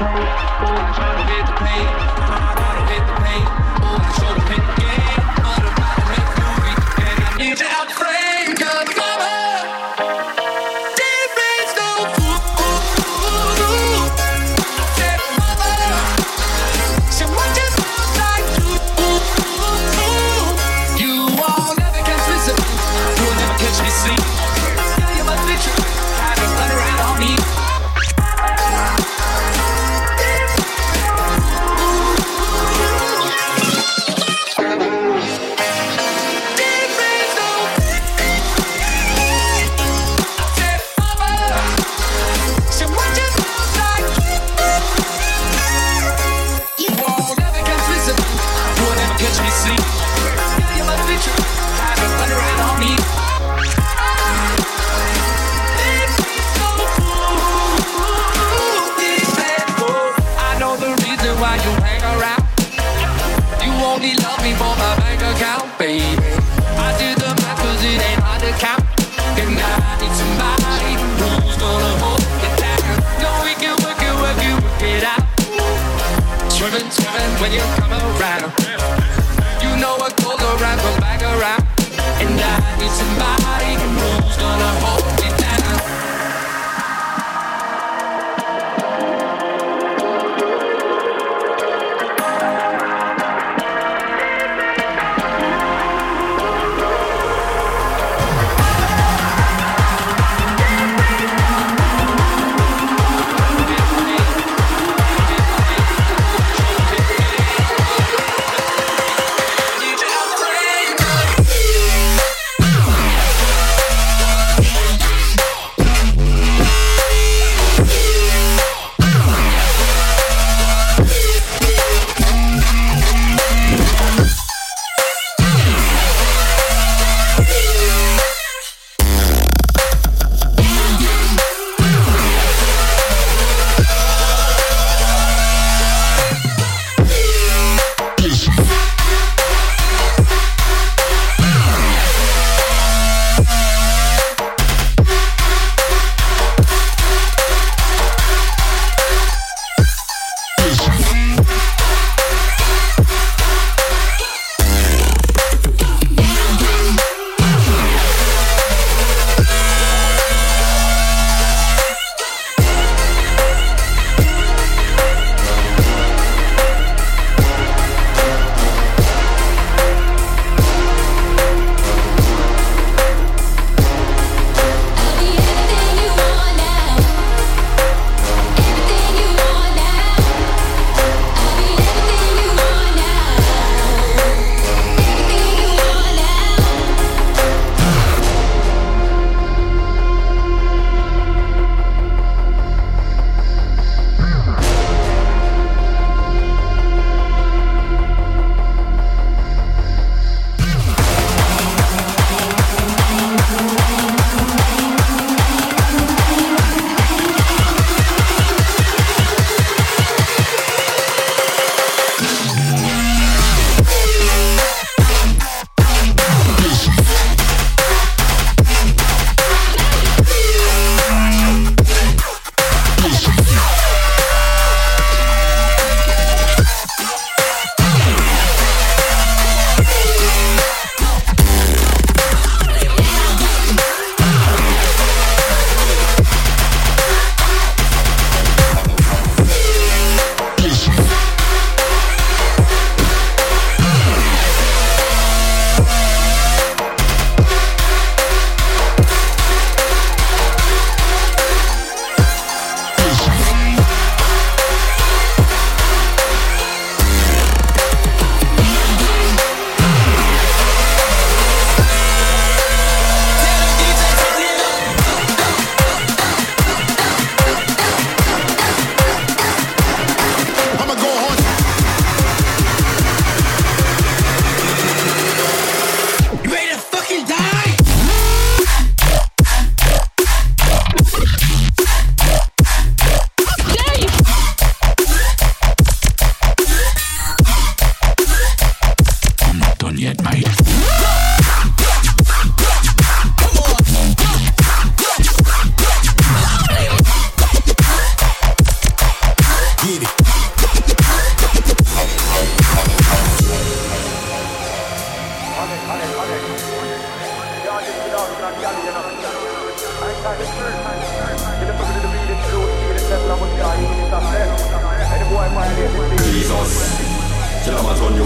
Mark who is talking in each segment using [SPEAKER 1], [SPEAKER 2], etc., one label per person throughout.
[SPEAKER 1] I try to hit the paint. I gotta hit the paint. Oh, I should have hit the game. only love me for
[SPEAKER 2] my bank account.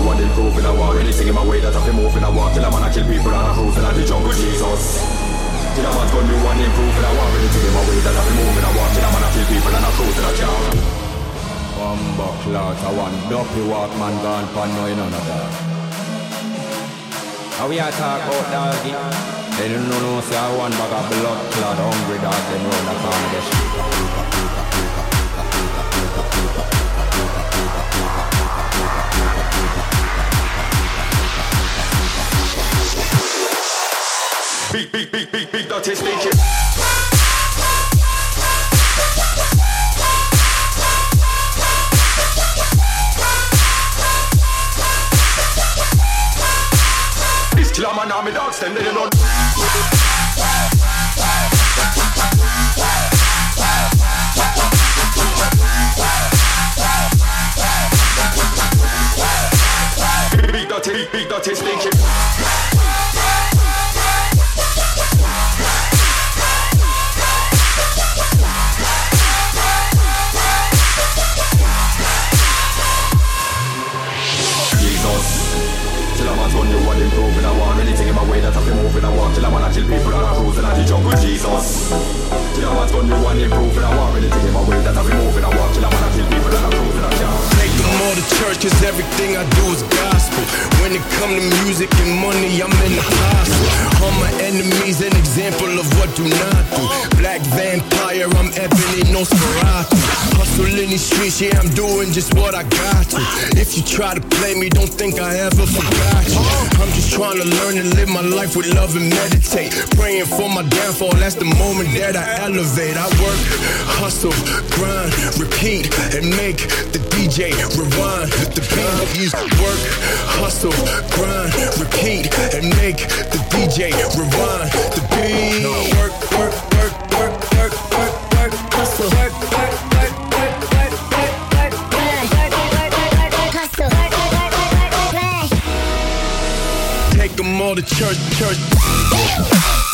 [SPEAKER 2] A man's on you want improving I walk anything in my way that I've been moving I walk Kill a man I kill people and I cruise in the jungle Jesus. Kill a man's gun you want improving I walk anything in my way that I've been moving I walk Kill a man I kill people and I cruise in a car One buckler to one dopey walk man gone pan no you none of that. How we are talk about doggy They don't know no say I one bag of blood clot hungry dog them round the corner they shoot Beat, beat, beat, beat, beat, dirty stinky. This killer me dogs, them they don't. Beat, dirty, beat, beat, dirty stinky. Jesus.
[SPEAKER 3] Come to music and money, I'm in the hostel. All my enemies an example of what do not do. Black vampire, I'm ebony Nosferatu. Hustle in these streets, yeah, I'm doing just what I got to. If you try to play me, don't think I ever forgot you. I'm just trying to learn and live my life with love and meditate. Praying for my downfall, that's the moment that I elevate. I work, hustle, grind, repeat, and make the DJ rewind. The beat use work, hustle, grind, repeat, and make the DJ rewind. The beat work, work, work, church, church.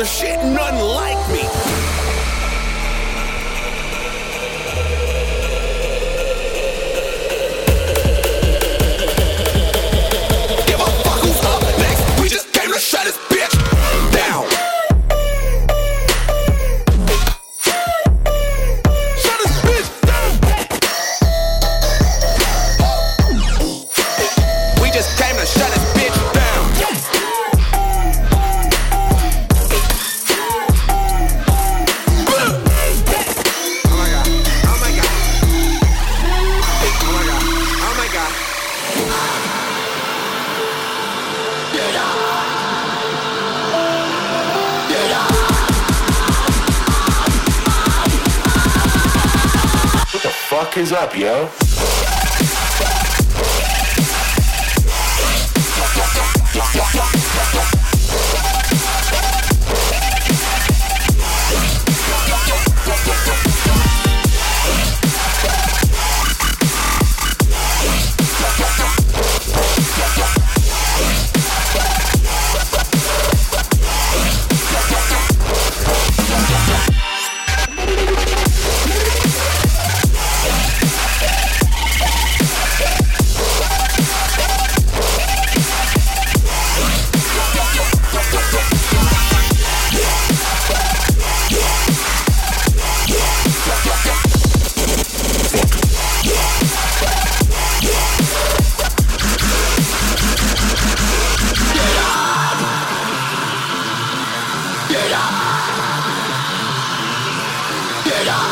[SPEAKER 2] Other shit, none
[SPEAKER 4] is up, yo?
[SPEAKER 5] Get up!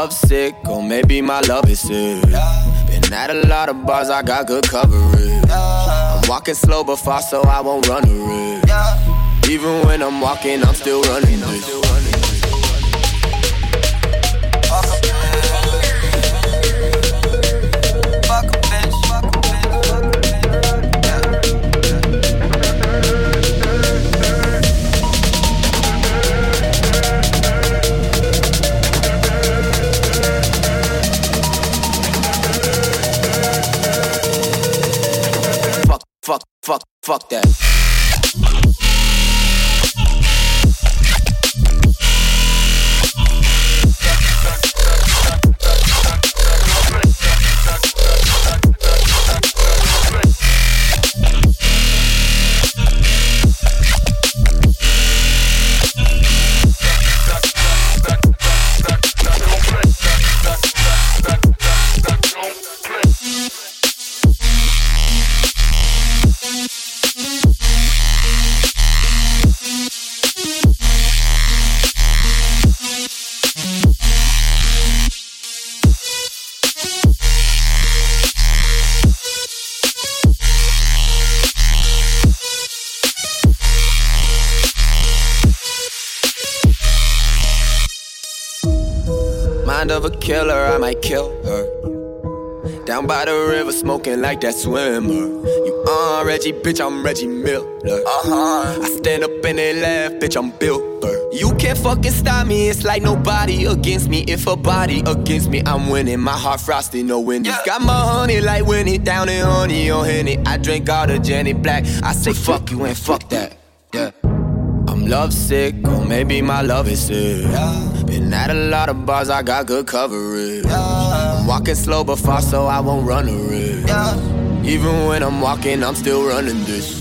[SPEAKER 5] Lovesick, or maybe my love is sick. Been at a lot of bars, I got good coverage. I'm walking slow but fast, so I won't run a risk. Even when I'm walking, I'm still running this. Fuck that. Smoking like that swimmer. You uh, Reggie, bitch, I'm Reggie Miller. Uh-huh. I stand up and they laugh, bitch, I'm Bill Burr. You can't fucking stop me, it's like nobody against me. If a body against me, I'm winning. My heart frosty, no windows. Yeah. Got my honey like Winnie, down in honey on Henny. I drink all the Jenny Black. I say fuck you and fuck that. Yeah. I'm lovesick, or maybe my love is sick. Been at a lot of bars, I got good coverage. I'm walking slow but fast, so I won't run a risk. Even when I'm walking, I'm still running this.